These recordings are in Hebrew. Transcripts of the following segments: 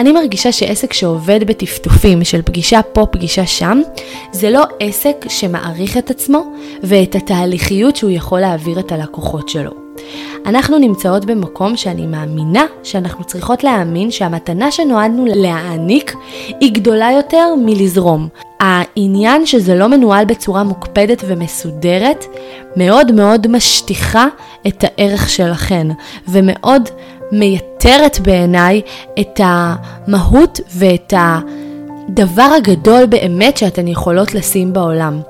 אני מרגישה שעסק שעובד בטפטופים של פגישה פה, פגישה שם, זה לא עסק שמעריך את עצמו ואת התהליכיות שהוא יכול להעביר את הלקוחות שלו. אנחנו נמצאות במקום שאני מאמינה שאנחנו צריכות להאמין שהמתנה שנועדנו להעניק היא גדולה יותר מלזרום. העניין שזה לא מנוהל בצורה מוקפדת ומסודרת, מאוד מאוד משטיחה את הערך שלכן, ומאוד מייתרת בעיניי את המהות ואת הדבר הגדול באמת שאתן יכולות לשים בעולם.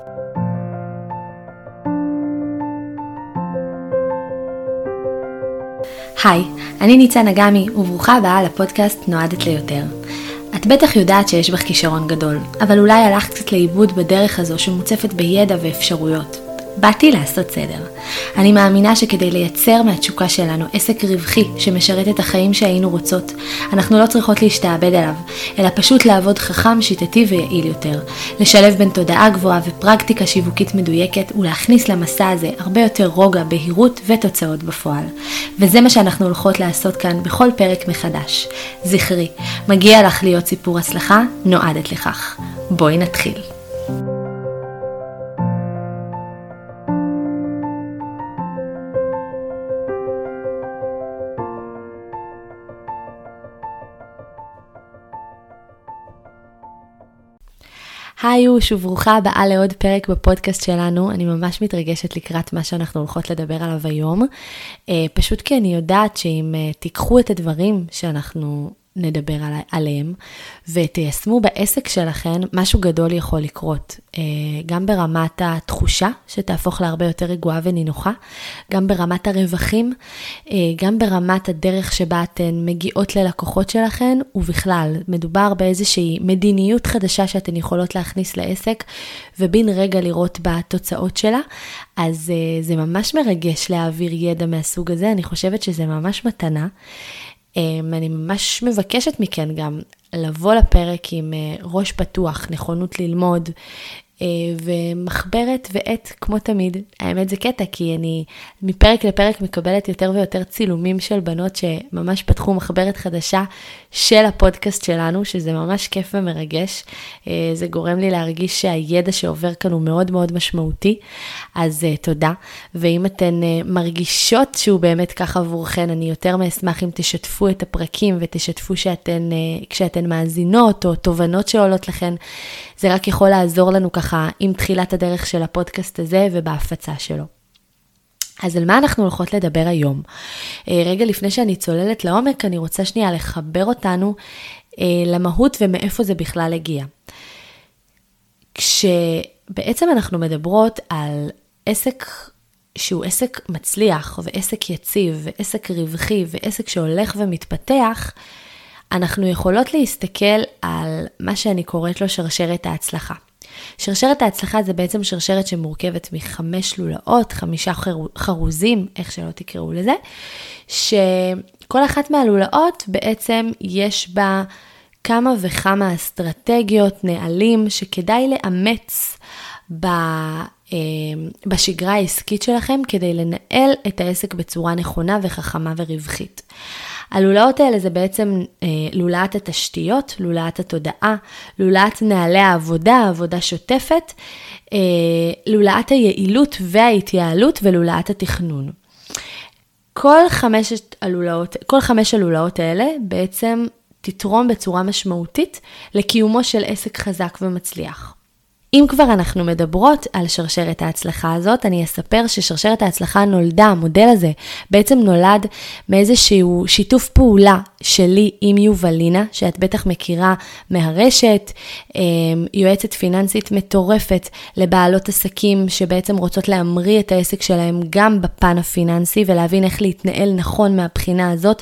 היי, אני ניצן אגמי, וברוכה הבאה לפודקאסט נועדת ליותר. את בטח יודעת שיש בך כישרון גדול, אבל אולי הלכת קצת לאיבוד בדרך הזו שמוצפת בידע ואפשרויות. באתי לעשות סדר. אני מאמינה שכדי לייצר מהתשוקה שלנו עסק רווחי שמשרת את החיים שהיינו רוצות, אנחנו לא צריכות להשתעבד עליו, אלא פשוט לעבוד חכם, שיטתי ויעיל יותר. לשלב בין תודעה גבוהה ופרקטיקה שיווקית מדויקת, ולהכניס למסע הזה הרבה יותר רוגע, בהירות ותוצאות בפועל. וזה מה שאנחנו הולכות לעשות כאן בכל פרק מחדש. זכרי, מגיע לך להיות סיפור הצלחה, נועדת לכך. בואי נתחיל. היי אוש וברוכה הבאה לעוד פרק בפודקאסט שלנו. אני ממש מתרגשת לקראת מה שאנחנו הולכות לדבר עליו היום. אה, פשוט כי אני יודעת שאם אה, תיקחו את הדברים שאנחנו נדבר עליהם, ותיישמו בעסק שלכם, משהו גדול יכול לקרות. אה, גם ברמת התחושה, שתהפוך להרבה יותר רגועה ונינוחה, גם ברמת הרווחים, אה, גם ברמת הדרך שבה אתן מגיעות ללקוחות שלכם, ובכלל, מדובר באיזושהי מדיניות חדשה שאתן יכולות להכניס לעסק, ובין רגע לראות בתוצאות שלה. אז אה, זה ממש מרגש להעביר ידע מהסוג הזה, אני חושבת שזה ממש מתנה. אמ, אני ממש מבקשת מכן גם לבוא לפרק עם אה, ראש פתוח, נכונות ללמוד, ומחברת ועט כמו תמיד. האמת זה קטע, כי אני מפרק לפרק מקבלת יותר ויותר צילומים של בנות שממש פתחו מחברת חדשה של הפודקאסט שלנו, שזה ממש כיף ומרגש. אה, זה גורם לי להרגיש שהידע שעובר כאן הוא מאוד מאוד משמעותי, אז אה, תודה. ואם אתן מרגישות שהוא באמת כך עבורכן, אני יותר מאשמח אם תשתפו את הפרקים ותשתפו שאתן, כשאתן מאזינות או תובנות שעולות לכן. זה רק יכול לעזור לנו ככה עם תחילת הדרך של הפודקאסט הזה ובהפצה שלו. אז על מה אנחנו הולכות לדבר היום? אה, רגע לפני שאני צוללת לעומק, אני רוצה שנייה לחבר אותנו אה, למהות ומאיפה זה בכלל הגיע. כשבעצם אנחנו מדברות על עסק שהוא עסק מצליח ועסק יציב ועסק רווחי ועסק שהולך ומתפתח, אנחנו יכולות להסתכל על מה שאני קוראת לו שרשרת ההצלחה. שרשרת ההצלחה זה בעצם שרשרת שמורכבת מחמש לולאות, חמישה חרוזים, איך שלא תקראו לזה, שכל אחת מהלולאות בעצם יש בה כמה וכמה אסטרטגיות, נהלים, שכדאי לאמץ ב... אה, בשגרה העסקית שלכם כדי לנהל את העסק בצורה נכונה וחכמה ורווחית. הלולאות האלה זה בעצם אה, לולאת התשתיות, לולאת התודעה, לולאת נהלי העבודה, עבודה שוטפת, אה, לולאת היעילות וההתייעלות ולולאת התכנון. כל הלולאות, כל חמש הלולאות האלה בעצם תתרום בצורה משמעותית לקיומו של עסק חזק ומצליח. אם כבר אנחנו מדברות על שרשרת ההצלחה הזאת, אני אספר ששרשרת ההצלחה נולדה, המודל הזה בעצם נולד מאיזשהו שיתוף פעולה שלי עם יובלינה, שאת בטח מכירה מהרשת, אמ, יועצת פיננסית מטורפת לבעלות עסקים שבעצם רוצות להמריא את העסק שלהם גם בפן הפיננסי ולהבין איך להתנהל נכון מהבחינה הזאת,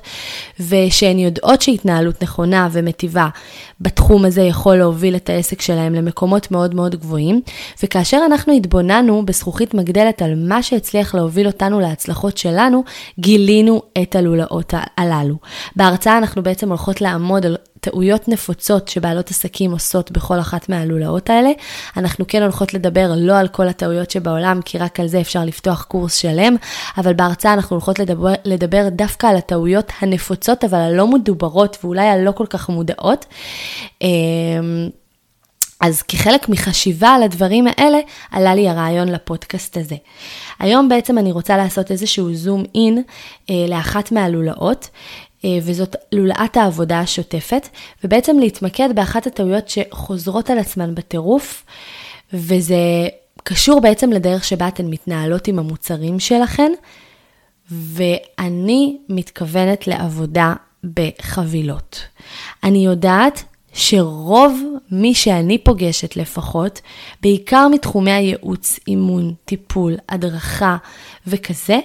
ושהן יודעות שהתנהלות נכונה ומטיבה בתחום הזה יכול להוביל את העסק שלהם למקומות מאוד מאוד גבוהים, וכאשר אנחנו התבוננו בזכוכית מגדלת על מה שהצליח להוביל אותנו להצלחות שלנו, גילינו את הלולאות הללו. בהרצאה בהרצאה אנחנו בעצם הולכות לעמוד על טעויות נפוצות שבעלות עסקים עושות בכל אחת מהלולאות האלה. אנחנו כן הולכות לדבר לא על כל הטעויות שבעולם, כי רק על זה אפשר לפתוח קורס שלם, אבל בהרצאה אנחנו הולכות לדבר, לדבר דווקא על הטעויות הנפוצות, אבל הלא מדוברות ואולי הלא כל כך מודעות. אמ, אז כחלק מחשיבה על הדברים האלה, עלה לי הרעיון לפודקאסט הזה. היום בעצם אני רוצה לעשות איזשהו זום אין אה, לאחת מהלולאות, וזאת לולאת העבודה השוטפת, ובעצם להתמקד באחת הטעויות שחוזרות על עצמן בטירוף, וזה קשור בעצם לדרך שבה אתן מתנהלות עם המוצרים שלכן, ואני מתכוונת לעבודה בחבילות. אני יודעת שרוב מי שאני פוגשת לפחות, בעיקר מתחומי הייעוץ, אימון, טיפול, הדרכה וכזה,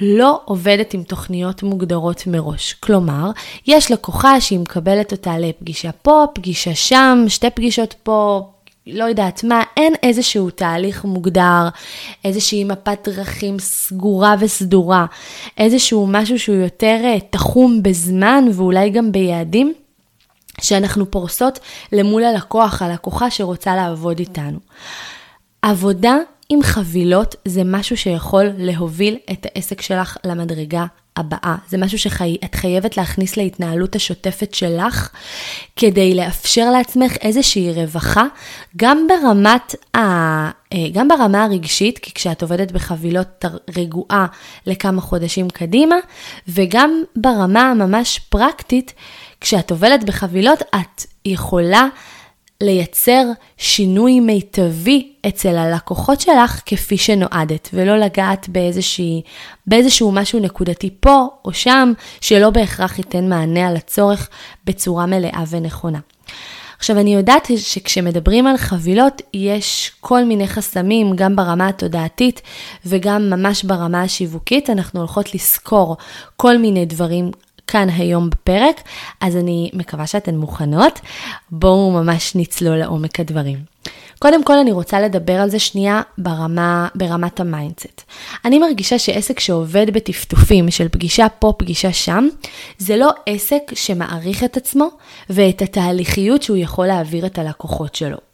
לא עובדת עם תוכניות מוגדרות מראש. כלומר, יש לקוחה שהיא מקבלת אותה לפגישה פה, פגישה שם, שתי פגישות פה, לא יודעת מה, אין איזשהו תהליך מוגדר, איזושהי מפת דרכים סגורה וסדורה, איזשהו משהו שהוא יותר אה, תחום בזמן ואולי גם ביעדים. שאנחנו פורסות למול הלקוח, הלקוחה שרוצה לעבוד איתנו. עבודה עם חבילות זה משהו שיכול להוביל את העסק שלך למדרגה הבאה. זה משהו שאת חייבת להכניס להתנהלות השוטפת שלך, כדי לאפשר לעצמך איזושהי רווחה, גם ברמת, ה... אה, גם ברמה הרגשית, כי כשאת עובדת בחבילות רגועה לכמה חודשים קדימה, וגם ברמה הממש פרקטית, כשאת עובדת בחבילות, את יכולה לייצר שינוי מיטבי אצל הלקוחות שלך כפי שנועדת, ולא לגעת באיזושהי, באיזשהו משהו נקודתי פה או שם, שלא בהכרח ייתן מענה על הצורך בצורה מלאה ונכונה. עכשיו, אני יודעת שכשמדברים על חבילות, יש כל מיני חסמים, גם ברמה התודעתית וגם ממש ברמה השיווקית. אנחנו הולכות לסקור כל מיני דברים כאן היום בפרק, אז אני מקווה שאתן מוכנות. בואו ממש נצלול לעומק הדברים. קודם כל אני רוצה לדבר על זה שנייה ברמה, ברמת ה mindset. אני מרגישה שעסק שעובד בטפטופים של פגישה פה, פגישה שם, זה לא עסק שמעריך את עצמו ואת התהליכיות שהוא יכול להעביר את הלקוחות שלו.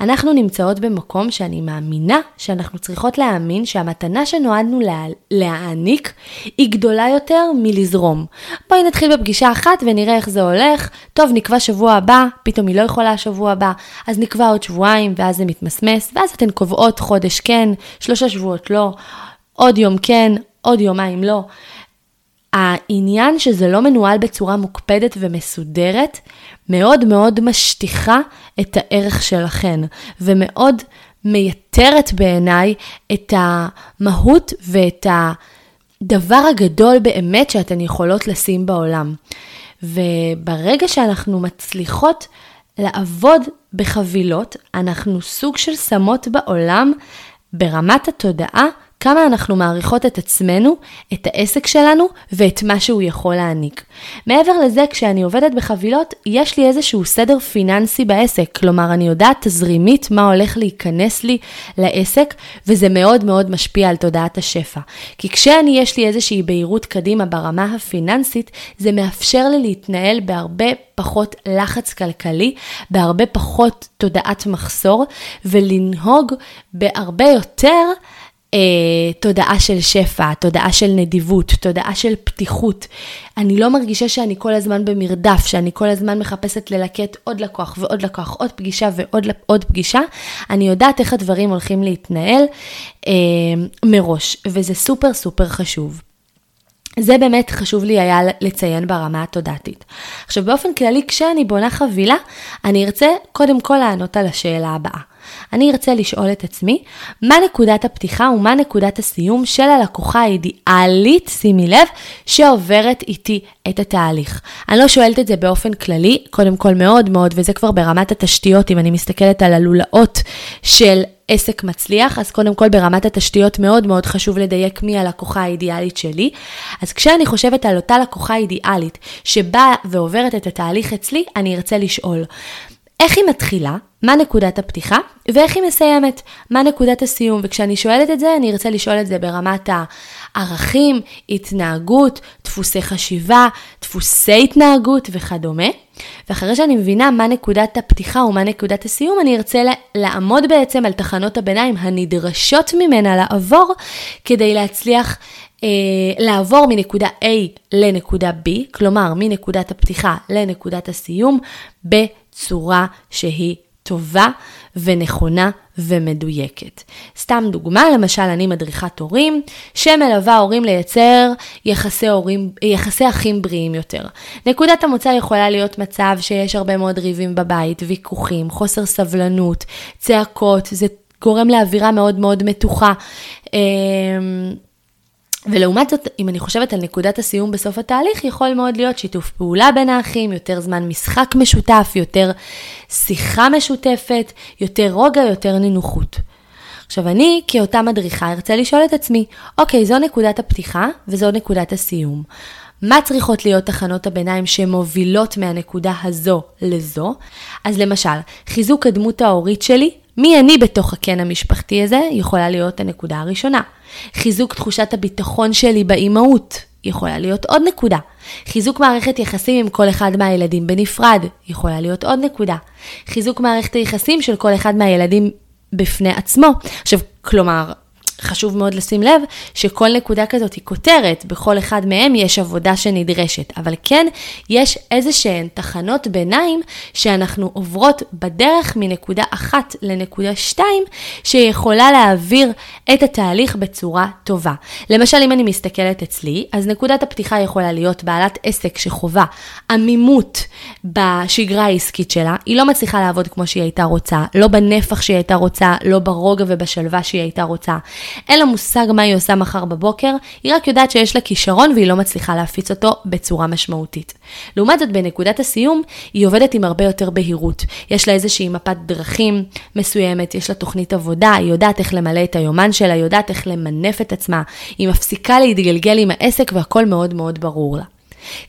אנחנו נמצאות במקום שאני מאמינה שאנחנו צריכות להאמין שהמתנה שנועדנו לה, להעניק היא גדולה יותר מלזרום. בואי נתחיל בפגישה אחת ונראה איך זה הולך. טוב, נקבע שבוע הבא, פתאום היא לא יכולה שבוע הבא, אז נקבע עוד שבועיים ואז זה מתמסמס, ואז אתן קובעות חודש כן, שלושה שבועות לא, עוד יום כן, עוד יומיים לא. העניין שזה לא מנוהל בצורה מוקפדת ומסודרת, מאוד מאוד משטיחה את הערך שלכן, ומאוד מייתרת בעיניי את המהות ואת הדבר הגדול באמת שאתן יכולות לשים בעולם. וברגע שאנחנו מצליחות לעבוד בחבילות, אנחנו סוג של שמות בעולם ברמת התודעה כמה אנחנו מעריכות את עצמנו, את העסק שלנו ואת מה שהוא יכול להעניק. מעבר לזה, כשאני עובדת בחבילות, יש לי איזשהו סדר פיננסי בעסק, כלומר, אני יודעת תזרימית מה הולך להיכנס לי לעסק, וזה מאוד מאוד משפיע על תודעת השפע. כי כשאני, יש לי איזושהי בהירות קדימה ברמה הפיננסית, זה מאפשר לי להתנהל בהרבה פחות לחץ כלכלי, בהרבה פחות תודעת מחסור, ולנהוג בהרבה יותר תודעה של שפע, תודעה של נדיבות, תודעה של פתיחות. אני לא מרגישה שאני כל הזמן במרדף, שאני כל הזמן מחפשת ללקט עוד לקוח ועוד לקוח, עוד פגישה ועוד עוד פגישה. אני יודעת איך הדברים הולכים להתנהל אה, מראש, וזה סופר סופר חשוב. זה באמת חשוב לי היה לציין ברמה התודעתית. עכשיו באופן כללי, כשאני בונה חבילה, אני ארצה קודם כל לענות על השאלה הבאה. אני ארצה לשאול את עצמי, מה נקודת הפתיחה ומה נקודת הסיום של הלקוחה האידיאלית, שימי לב, שעוברת איתי את התהליך. אני לא שואלת את זה באופן כללי, קודם כל מאוד מאוד, וזה כבר ברמת התשתיות, אם אני מסתכלת על הלולאות של עסק מצליח, אז קודם כל ברמת התשתיות מאוד מאוד חשוב לדייק מי הלקוחה האידיאלית שלי. אז כשאני חושבת על אותה לקוחה אידיאלית שבאה ועוברת את התהליך אצלי, אני ארצה לשאול, איך היא מתחילה, מה נקודת הפתיחה, ואיך היא מסיימת, מה נקודת הסיום. וכשאני שואלת את זה, אני ארצה לשאול את זה ברמת הערכים, התנהגות, דפוסי חשיבה, דפוסי התנהגות וכדומה. ואחרי שאני מבינה מה נקודת הפתיחה ומה נקודת הסיום, אני ארצה לעמוד בעצם על תחנות הביניים הנדרשות ממנה לעבור, כדי להצליח לעבור מנקודה A לנקודה B, כלומר מנקודת הפתיחה לנקודת הסיום, בצורה שהיא טובה ונכונה ומדויקת. סתם דוגמה, למשל אני מדריכת הורים שמלווה הורים לייצר יחסי, הורים, יחסי אחים בריאים יותר. נקודת המוצא יכולה להיות מצב שיש הרבה מאוד ריבים בבית, ויכוחים, חוסר סבלנות, צעקות, זה גורם לאווירה מאוד מאוד מתוחה. ולעומת זאת, אם אני חושבת על נקודת הסיום בסוף התהליך, יכול מאוד להיות שיתוף פעולה בין האחים, יותר זמן משחק משותף, יותר שיחה משותפת, יותר רוגע, יותר נינוחות. עכשיו, אני כאותה מדריכה ארצה לשאול את עצמי, אוקיי, זו נקודת הפתיחה וזו נקודת הסיום. מה צריכות להיות תחנות הביניים שמובילות מהנקודה הזו לזו? אז למשל, חיזוק הדמות ההורית שלי מי אני בתוך הקן המשפחתי הזה, יכולה להיות הנקודה הראשונה. חיזוק תחושת הביטחון שלי באימהות, יכולה להיות עוד נקודה. חיזוק מערכת יחסים עם כל אחד מהילדים בנפרד, יכולה להיות עוד נקודה. חיזוק מערכת היחסים של כל אחד מהילדים בפני עצמו. עכשיו, כלומר, חשוב מאוד לשים לב שכל נקודה כזאת היא כותרת, בכל אחד מהם יש עבודה שנדרשת, אבל כן, יש איזה שהן תחנות ביניים שאנחנו עוברות בדרך מנקודה אחת לנקודה שתיים, שיכולה להעביר את התהליך בצורה טובה. למשל, אם אני מסתכלת אצלי, אז נקודת הפתיחה יכולה להיות בעלת עסק שחווה עמימות בשגרה העסקית שלה, היא לא מצליחה לעבוד כמו שהיא הייתה רוצה, לא בנפח שהיא הייתה רוצה, לא ברוגע ובשלווה שהיא הייתה רוצה. אין לה מושג מה היא עושה מחר בבוקר, היא רק יודעת שיש לה כישרון והיא לא מצליחה להפיץ אותו בצורה משמעותית. לעומת זאת, בנקודת הסיום, היא עובדת עם הרבה יותר בהירות. יש לה איזושהי מפת דרכים מסוימת, יש לה תוכנית עבודה, היא יודעת איך למלא את היומן שלה, היא יודעת איך למנף את עצמה, היא מפסיקה להתגלגל עם העסק והכל מאוד מאוד ברור לה.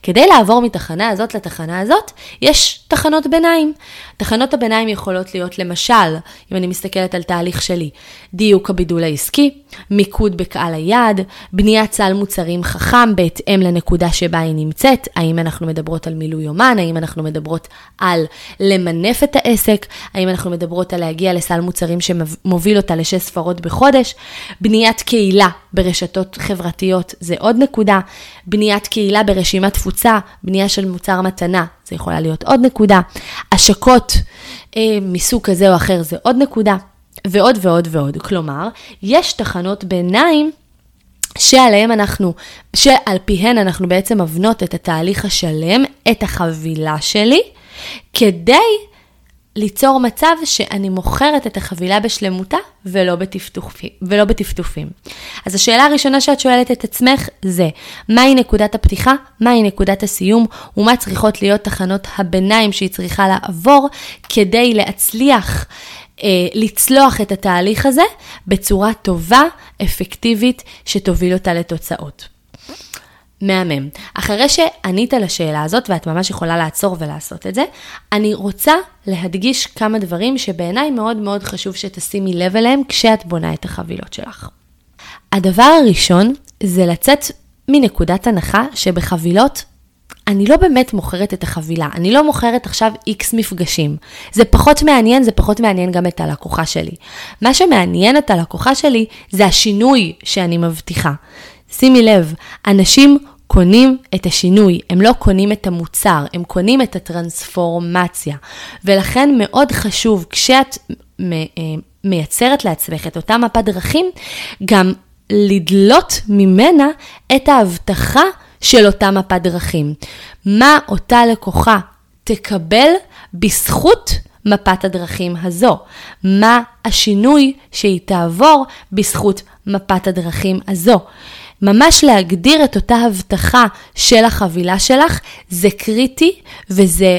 כדי לעבור מתחנה הזאת לתחנה הזאת, יש תחנות ביניים. תחנות הביניים יכולות להיות למשל, אם אני מסתכלת על תהליך שלי, דיוק הבידול העסקי, מיקוד בקהל היעד, בניית סל מוצרים חכם בהתאם לנקודה שבה היא נמצאת, האם אנחנו מדברות על מילוי יומן, האם אנחנו מדברות על למנף את העסק, האם אנחנו מדברות על להגיע לסל מוצרים שמוביל אותה לשש ספרות בחודש, בניית קהילה ברשתות חברתיות זה עוד נקודה, בניית קהילה ברשימת תפוצה, בנייה של מוצר מתנה, זה יכולה להיות עוד נקודה, השקות אה, מסוג כזה או אחר זה עוד נקודה, ועוד ועוד ועוד. כלומר, יש תחנות ביניים שעליהם אנחנו, שעל פיהן אנחנו בעצם מבנות את התהליך השלם, את החבילה שלי, כדי ליצור מצב שאני מוכרת את החבילה בשלמותה ולא בטפטופים. ולא בטפטופים. אז השאלה הראשונה שאת שואלת את עצמך זה, מהי נקודת הפתיחה, מהי נקודת הסיום, ומה צריכות להיות תחנות הביניים שהיא צריכה לעבור כדי להצליח אה, לצלוח את התהליך הזה בצורה טובה, אפקטיבית, שתוביל אותה לתוצאות. מהמם. אחרי שענית לשאלה הזאת, ואת ממש יכולה לעצור ולעשות את זה, אני רוצה להדגיש כמה דברים שבעיניי מאוד מאוד חשוב שתשימי לב אליהם כשאת בונה את החבילות שלך. הדבר הראשון זה לצאת מנקודת הנחה שבחבילות אני לא באמת מוכרת את החבילה, אני לא מוכרת עכשיו איקס מפגשים. זה פחות מעניין, זה פחות מעניין גם את הלקוחה שלי. מה שמעניין את הלקוחה שלי זה השינוי שאני מבטיחה. שימי לב, אנשים קונים את השינוי, הם לא קונים את המוצר, הם קונים את הטרנספורמציה. ולכן מאוד חשוב, כשאת אה, מייצרת לעצמך את אותה מפת דרכים, גם לדלות ממנה את ההבטחה של אותה מפת דרכים. מה אותה לקוחה תקבל בזכות מפת הדרכים הזו? מה השינוי שהיא תעבור בזכות מפת הדרכים הזו? ממש להגדיר את אותה הבטחה של החבילה שלך, זה קריטי וזה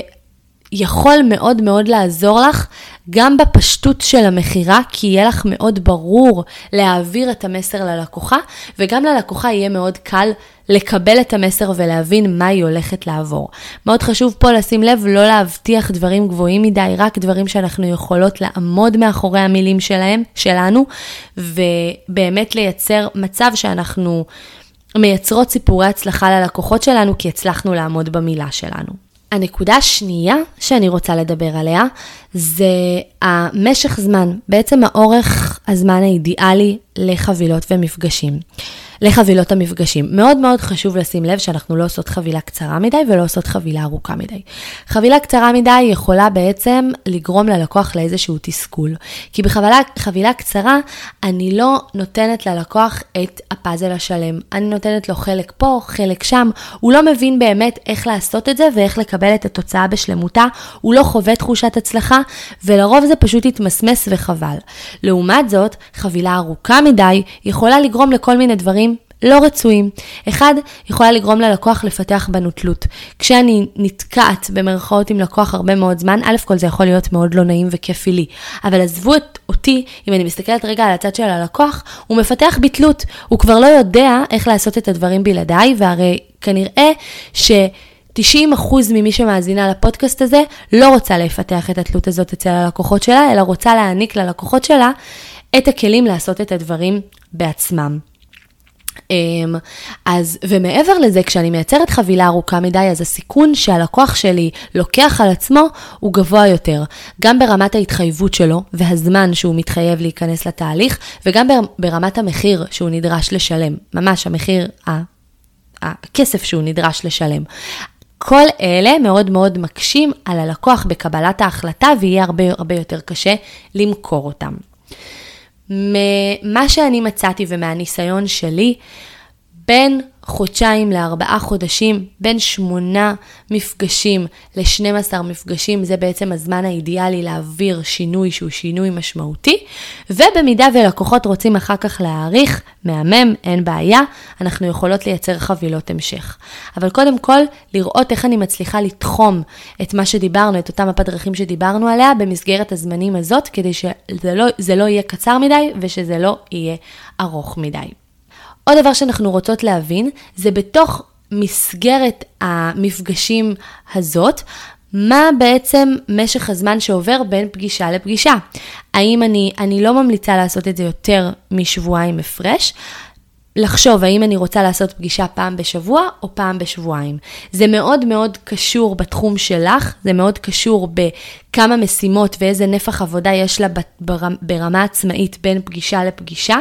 יכול מאוד מאוד לעזור לך גם בפשטות של המכירה, כי יהיה לך מאוד ברור להעביר את המסר ללקוחה, וגם ללקוחה יהיה מאוד קל לקבל את המסר ולהבין מה היא הולכת לעבור. מאוד חשוב פה לשים לב לא להבטיח דברים גבוהים מדי, רק דברים שאנחנו יכולות לעמוד מאחורי המילים שלהם, שלנו, ובאמת לייצר מצב שאנחנו מייצרות סיפורי הצלחה ללקוחות שלנו, כי הצלחנו לעמוד במילה שלנו. הנקודה השנייה שאני רוצה לדבר עליה זה המשך זמן, בעצם האורך הזמן האידיאלי לחבילות ומפגשים. לחבילות המפגשים. מאוד מאוד חשוב לשים לב שאנחנו לא עושות חבילה קצרה מדי ולא עושות חבילה ארוכה מדי. חבילה קצרה מדי יכולה בעצם לגרום ללקוח לאיזשהו תסכול. כי בחבילה קצרה אני לא נותנת ללקוח את הפאזל השלם. אני נותנת לו חלק פה, חלק שם. הוא לא מבין באמת איך לעשות את זה ואיך לקבל את התוצאה בשלמותה. הוא לא חווה תחושת הצלחה, ולרוב זה פשוט יתמסמס וחבל. לעומת זאת, חבילה ארוכה מדי יכולה לגרום לכל מיני דברים לא רצויים. אחד, יכולה לגרום ללקוח לפתח בנו תלות. כשאני נתקעת במרכאות עם לקוח הרבה מאוד זמן, א' כל זה יכול להיות מאוד לא נעים וכיפי לי. אבל עזבו את אותי, אם אני מסתכלת רגע על הצד של הלקוח, הוא מפתח בי תלות. הוא כבר לא יודע איך לעשות את הדברים בלעדיי, והרי כנראה ש... 90% ממי שמאזינה לפודקאסט הזה לא רוצה לפתח את התלות הזאת אצל הלקוחות שלה, אלא רוצה להעניק ללקוחות שלה את הכלים לעשות את הדברים בעצמם. אמ, אז, ומעבר לזה, כשאני מייצרת חבילה ארוכה מדי, אז הסיכון שהלקוח שלי לוקח על עצמו הוא גבוה יותר, גם ברמת ההתחייבות שלו והזמן שהוא מתחייב להיכנס לתהליך, וגם ברמת המחיר שהוא נדרש לשלם, ממש המחיר, הכסף שהוא נדרש לשלם. כל אלה מאוד מאוד מקשים על הלקוח בקבלת ההחלטה ויהיה הרבה הרבה יותר קשה למכור אותם. ממה שאני מצאתי ומהניסיון שלי, בין חודשיים לארבעה חודשים, בין שמונה מפגשים ל-12 מפגשים, זה בעצם הזמן האידיאלי להעביר שינוי שהוא שינוי משמעותי, ובמידה ולקוחות רוצים אחר כך להעריך, מהמם, אין בעיה, אנחנו יכולות לייצר חבילות המשך. אבל קודם כל, לראות איך אני מצליחה לתחום את מה שדיברנו, את אותם הפדרכים שדיברנו עליה, במסגרת הזמנים הזאת, כדי שזה לא, לא יהיה קצר מדי ושזה לא יהיה ארוך מדי. עוד דבר שאנחנו רוצות להבין, זה בתוך מסגרת המפגשים הזאת, מה בעצם משך הזמן שעובר בין פגישה לפגישה. האם אני, אני לא ממליצה לעשות את זה יותר משבועיים הפרש, לחשוב האם אני רוצה לעשות פגישה פעם בשבוע או פעם בשבועיים. זה מאוד מאוד קשור בתחום שלך, זה מאוד קשור בכמה משימות ואיזה נפח עבודה יש לה ברמה עצמאית בין פגישה לפגישה,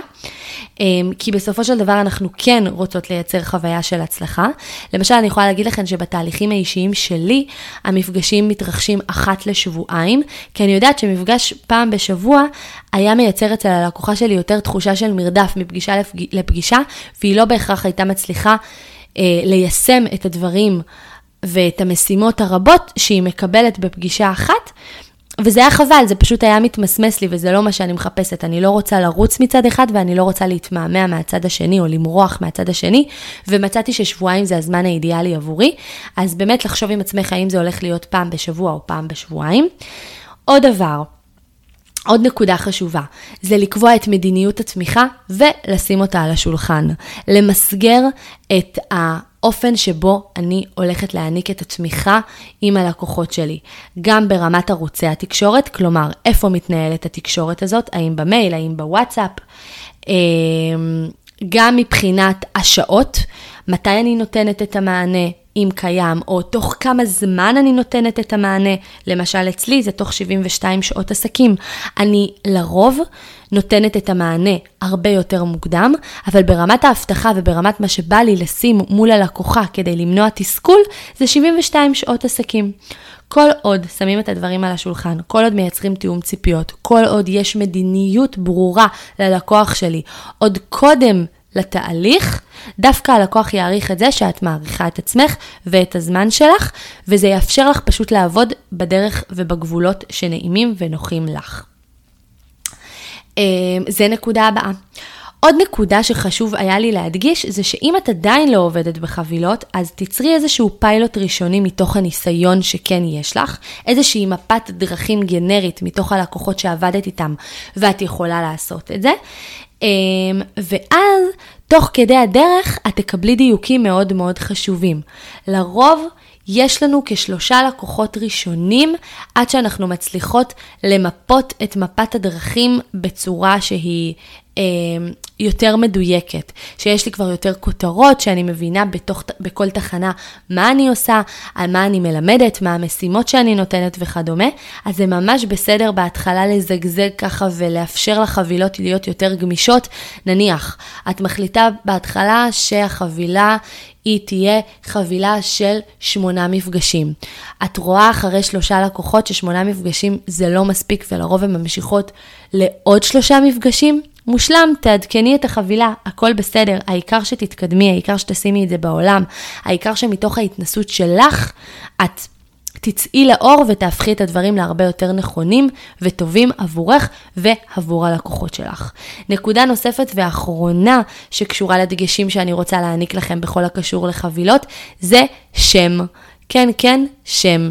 אמ, כי בסופו של דבר אנחנו כן רוצות לייצר חוויה של הצלחה. למשל, אני יכולה להגיד לכם שבתהליכים האישיים שלי, המפגשים מתרחשים אחת לשבועיים, כי אני יודעת שמפגש פעם בשבוע היה מייצר אצל הלקוחה שלי יותר תחושה של מרדף מפגישה לפגישה, והיא לא בהכרח הייתה מצליחה אה, ליישם את הדברים ואת המשימות הרבות שהיא מקבלת בפגישה אחת. וזה היה חבל, זה פשוט היה מתמסמס לי וזה לא מה שאני מחפשת. אני לא רוצה לרוץ מצד אחד ואני לא רוצה להתמהמה מהצד השני או למרוח מהצד השני, ומצאתי ששבועיים זה הזמן האידיאלי עבורי. אז באמת לחשוב עם עצמך האם זה הולך להיות פעם בשבוע או פעם בשבועיים. עוד דבר, עוד נקודה חשובה, זה לקבוע את מדיניות התמיכה ולשים אותה על השולחן. למסגר את האופן שבו אני הולכת להעניק את התמיכה עם הלקוחות שלי. גם ברמת ערוצי התקשורת, כלומר, איפה מתנהלת התקשורת הזאת, האם במייל, האם בוואטסאפ, אמ, גם מבחינת השעות, מתי אני נותנת את המענה, אם קיים, או תוך כמה זמן אני נותנת את המענה. למשל, אצלי זה תוך 72 שעות עסקים. אני לרוב נותנת את המענה הרבה יותר מוקדם, אבל ברמת ההבטחה וברמת מה שבא לי לשים מול הלקוחה כדי למנוע תסכול, זה 72 שעות עסקים. כל עוד שמים את הדברים על השולחן, כל עוד מייצרים תיאום ציפיות, כל עוד יש מדיניות ברורה ללקוח שלי, עוד קודם לתהליך, דווקא הלקוח יעריך את זה שאת מעריכה את עצמך ואת הזמן שלך, וזה יאפשר לך פשוט לעבוד בדרך ובגבולות שנעימים ונוחים לך. אמ, זה נקודה הבאה. עוד נקודה שחשוב היה לי להדגיש, זה שאם את עדיין לא עובדת בחבילות, אז תצרי איזשהו פיילוט ראשוני מתוך הניסיון שכן יש לך, איזושהי מפת דרכים גנרית מתוך הלקוחות שעבדת איתם, ואת יכולה לעשות את זה. אמ, ואז, תוך כדי הדרך, את תקבלי דיוקים מאוד מאוד חשובים. לרוב, יש לנו כשלושה לקוחות ראשונים עד שאנחנו מצליחות למפות את מפת הדרכים בצורה שהיא אה, יותר מדויקת, שיש לי כבר יותר כותרות, שאני מבינה בתוך, בכל תחנה מה אני עושה, על מה אני מלמדת, מה המשימות שאני נותנת וכדומה, אז זה ממש בסדר בהתחלה לזגזג ככה ולאפשר לחבילות להיות יותר גמישות. נניח, את מחליטה בהתחלה שהחבילה היא תהיה חבילה של שמונה מפגשים. את רואה אחרי שלושה לקוחות ששמונה מפגשים זה לא מספיק ולרוב הן ממשיכות לעוד שלושה מפגשים, מושלם, תעדכני את החבילה, הכל בסדר, העיקר שתתקדמי, העיקר שתשימי את זה בעולם, העיקר שמתוך ההתנסות שלך, את תצאי לאור ותהפכי את הדברים להרבה יותר נכונים וטובים עבורך ועבור הלקוחות שלך. נקודה נוספת ואחרונה שקשורה לדגשים שאני רוצה להעניק לכם בכל הקשור לחבילות, זה שם. כן, כן, שם.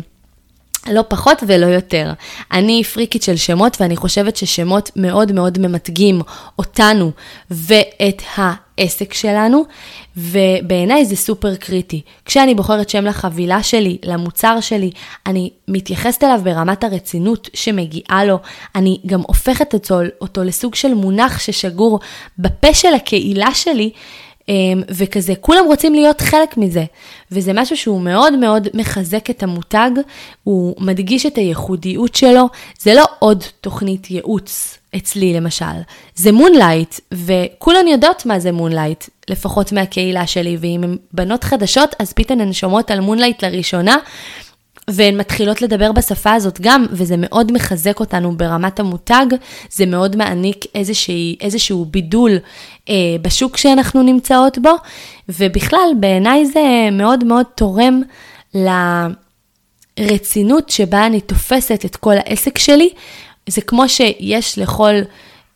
לא פחות ולא יותר. אני פריקית של שמות ואני חושבת ששמות מאוד מאוד ממתגים אותנו ואת העסק שלנו, ובעיניי זה סופר קריטי. כשאני בוחרת שם לחבילה שלי, למוצר שלי, אני מתייחסת אליו ברמת הרצינות שמגיעה לו, אני גם הופכת אותו, אותו לסוג של מונח ששגור בפה של הקהילה שלי. אמ, וכזה, כולם רוצים להיות חלק מזה. וזה משהו שהוא מאוד מאוד מחזק את המותג, הוא מדגיש את הייחודיות שלו, זה לא עוד תוכנית ייעוץ אצלי למשל, זה Moonlight, וכולן יודעות מה זה Moonlight, לפחות מהקהילה שלי, ואם הן בנות חדשות, אז פתאום הן שומעות על Moonlight לראשונה, והן מתחילות לדבר בשפה הזאת גם, וזה מאוד מחזק אותנו ברמת המותג, זה מאוד מעניק איזושהי, איזשהו בידול אה, בשוק שאנחנו נמצאות בו, ובכלל, בעיניי זה מאוד מאוד תורם לרצינות שבה אני תופסת את כל העסק שלי. זה כמו שיש לכל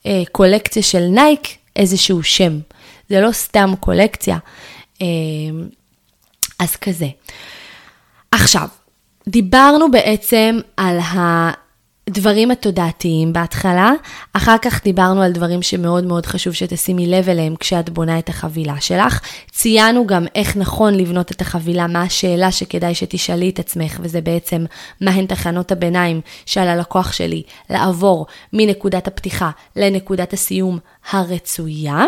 אה, קולקציה של נייק איזשהו שם, זה לא סתם קולקציה. אה, אז כזה. עכשיו, דיברנו בעצם על הדברים התודעתיים בהתחלה, אחר כך דיברנו על דברים שמאוד מאוד חשוב שתשימי לב אליהם כשאת בונה את החבילה שלך. ציינו גם איך נכון לבנות את החבילה, מה השאלה שכדאי שתשאלי את עצמך, וזה בעצם מהן תחנות הביניים שעל הלקוח שלי לעבור מנקודת הפתיחה לנקודת הסיום הרצויה.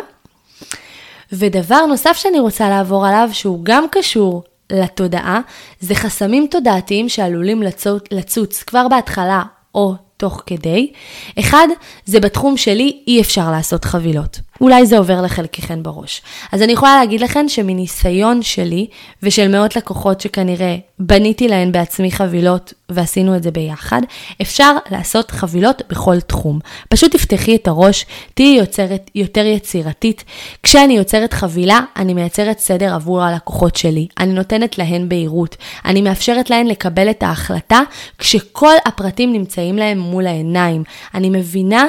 ודבר נוסף שאני רוצה לעבור עליו, שהוא גם קשור לתודעה, זה חסמים תודעתיים שעלולים לצוץ, לצוץ כבר בהתחלה או תוך כדי. אחד, זה בתחום שלי אי אפשר לעשות חבילות. אולי זה עובר לחלקכן בראש. אז אני יכולה להגיד לכן שמניסיון שלי ושל מאות לקוחות שכנראה בניתי להן בעצמי חבילות ועשינו את זה ביחד, אפשר לעשות חבילות בכל תחום. פשוט תפתחי את הראש, תהיי יוצרת יותר יצירתית. כשאני יוצרת חבילה, אני מייצרת סדר עבור הלקוחות שלי. אני נותנת להן בהירות. אני מאפשרת להן לקבל את ההחלטה כשכל הפרטים נמצאים להן מול העיניים. אני מבינה,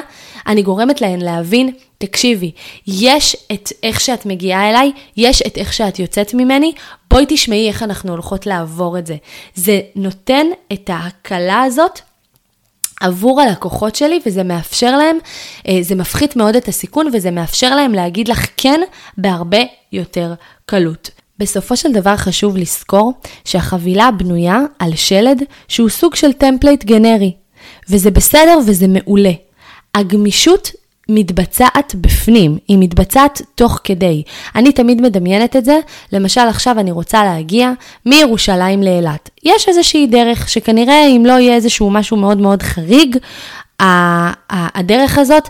אני גורמת להן להבין תקשיבי, יש את איך שאת מגיעה אליי, יש את איך שאת יוצאת ממני, בואי תשמעי איך אנחנו הולכות לעבור את זה. זה נותן את ההקלה הזאת עבור הלקוחות שלי, וזה מאפשר להם, אה, זה מפחית מאוד את הסיכון, וזה מאפשר להם להגיד לך כן בהרבה יותר קלות. בסופו של דבר חשוב לזכור שהחבילה בנויה על שלד שהוא סוג של template גנרי, וזה בסדר וזה מעולה. הגמישות מתבצעת בפנים, היא מתבצעת תוך כדי. אני תמיד מדמיינת את זה, למשל עכשיו אני רוצה להגיע מירושלים לאילת. יש איזושהי דרך שכנראה אם לא יהיה איזשהו משהו מאוד מאוד חריג, הדרך הזאת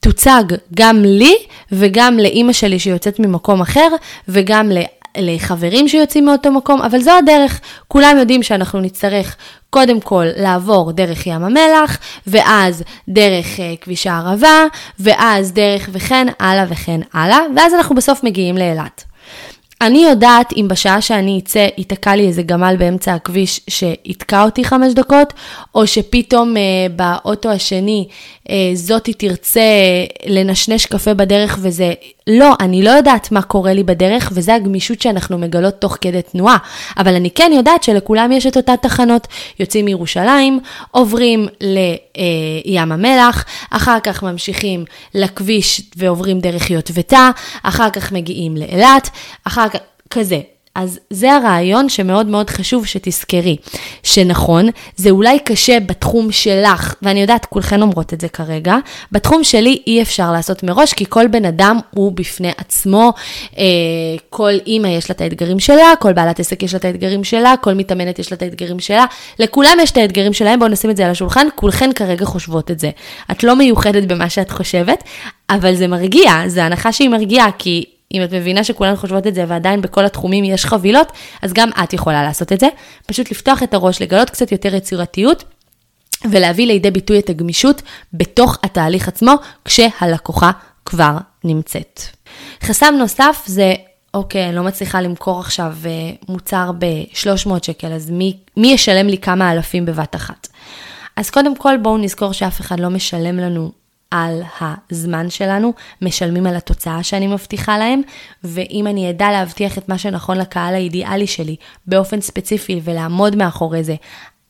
תוצג גם לי וגם לאימא שלי שיוצאת ממקום אחר וגם לחברים שיוצאים מאותו מקום, אבל זו הדרך. כולם יודעים שאנחנו נצטרך קודם כל לעבור דרך ים המלח, ואז דרך uh, כביש הערבה, ואז דרך וכן הלאה וכן הלאה, ואז אנחנו בסוף מגיעים לאילת. אני יודעת אם בשעה שאני אצא ייתקע לי איזה גמל באמצע הכביש שיתקע אותי חמש דקות, או שפתאום אה, באוטו השני אה, זאתי תרצה לנשנש קפה בדרך וזה... לא, אני לא יודעת מה קורה לי בדרך, וזה הגמישות שאנחנו מגלות תוך כדי תנועה. אבל אני כן יודעת שלכולם יש את אותה תחנות. יוצאים מירושלים, עוברים לים המלח, אחר כך ממשיכים לכביש ועוברים דרך יוטבתה, אחר כך מגיעים לאילת, אחר כך... כזה. אז זה הרעיון שמאוד מאוד חשוב שתזכרי, שנכון, זה אולי קשה בתחום שלך, ואני יודעת, כולכן אומרות את זה כרגע, בתחום שלי אי אפשר לעשות מראש, כי כל בן אדם הוא בפני עצמו, אה, כל אימא יש לה את האתגרים שלה, כל בעלת עסק יש לה את האתגרים שלה, כל מתאמנת יש לה את האתגרים שלה, לכולם יש את האתגרים שלהם, בואו נשים את זה על השולחן, כולכן כרגע חושבות את זה. את לא מיוחדת במה שאת חושבת, אבל זה מרגיע, זה הנחה שהיא מרגיעה, כי אם את מבינה שכולן חושבות את זה ועדיין בכל התחומים יש חבילות, אז גם את יכולה לעשות את זה. פשוט לפתוח את הראש, לגלות קצת יותר יצירתיות. ולהביא לידי ביטוי את הגמישות בתוך התהליך עצמו, כשהלקוחה כבר נמצאת. חסם נוסף זה, אוקיי, אני לא מצליחה למכור עכשיו אה, מוצר ב-300 שקל, אז מי, מי ישלם לי כמה אלפים בבת אחת? אז קודם כל בואו נזכור שאף אחד לא משלם לנו על הזמן שלנו, משלמים על התוצאה שאני מבטיחה להם, ואם אני אדע להבטיח את מה שנכון לקהל האידיאלי שלי באופן ספציפי ולעמוד מאחורי זה,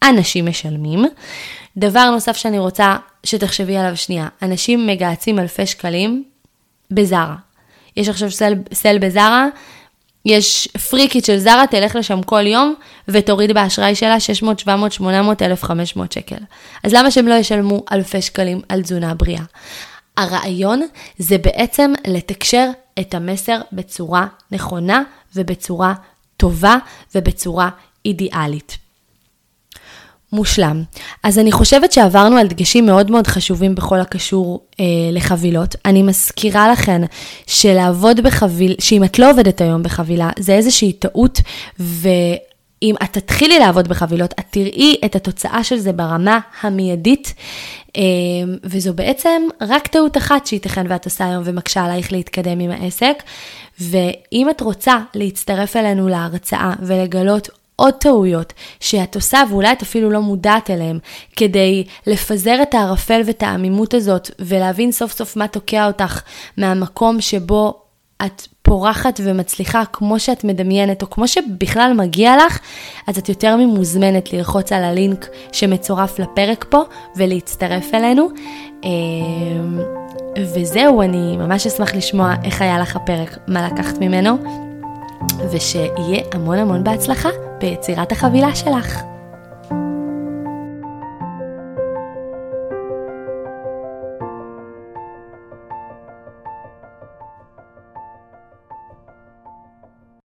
אנשים משלמים. דבר נוסף שאני רוצה שתחשבי עליו שנייה, אנשים מגהצים אלפי שקלים בזארה. יש עכשיו סל, סל בזארה, יש פריקית של זרה, תלך לשם כל יום ותוריד באשראי שלה 600, 700, 800, 1,500 שקל. אז למה שהם לא ישלמו אלפי שקלים על תזונה בריאה? הרעיון זה בעצם לתקשר את המסר בצורה נכונה ובצורה טובה ובצורה אידיאלית. מושלם. אז אני חושבת שעברנו על דגשים מאוד מאוד חשובים בכל הקשור אה, לחבילות. אני מזכירה לכן שלעבוד בחביל, שאם את לא עובדת היום בחבילה, זה איזושהי טעות, ואם את תתחילי לעבוד בחבילות, את תראי את התוצאה של זה ברמה המיידית, אה, וזו בעצם רק טעות אחת שייתכן ואת עושה היום ומקשה עלייך להתקדם עם העסק. ואם את רוצה להצטרף אלינו להרצאה ולגלות עוד טעויות שאת עושה ואולי את אפילו לא מודעת אליהן, כדי לפזר את הערפל ואת העמימות הזאת ולהבין סוף סוף מה תוקע אותך מהמקום שבו את פורחת ומצליחה כמו שאת מדמיינת, או כמו שבכלל מגיע לך, אז את יותר ממוזמנת ללחוץ על הלינק שמצורף לפרק פה ולהצטרף אלינו. אמ, וזהו, אני ממש אשמח לשמוע איך היה לך הפרק, מה לקחת ממנו. ושיהיה המון המון בהצלחה ביצירת החבילה שלך.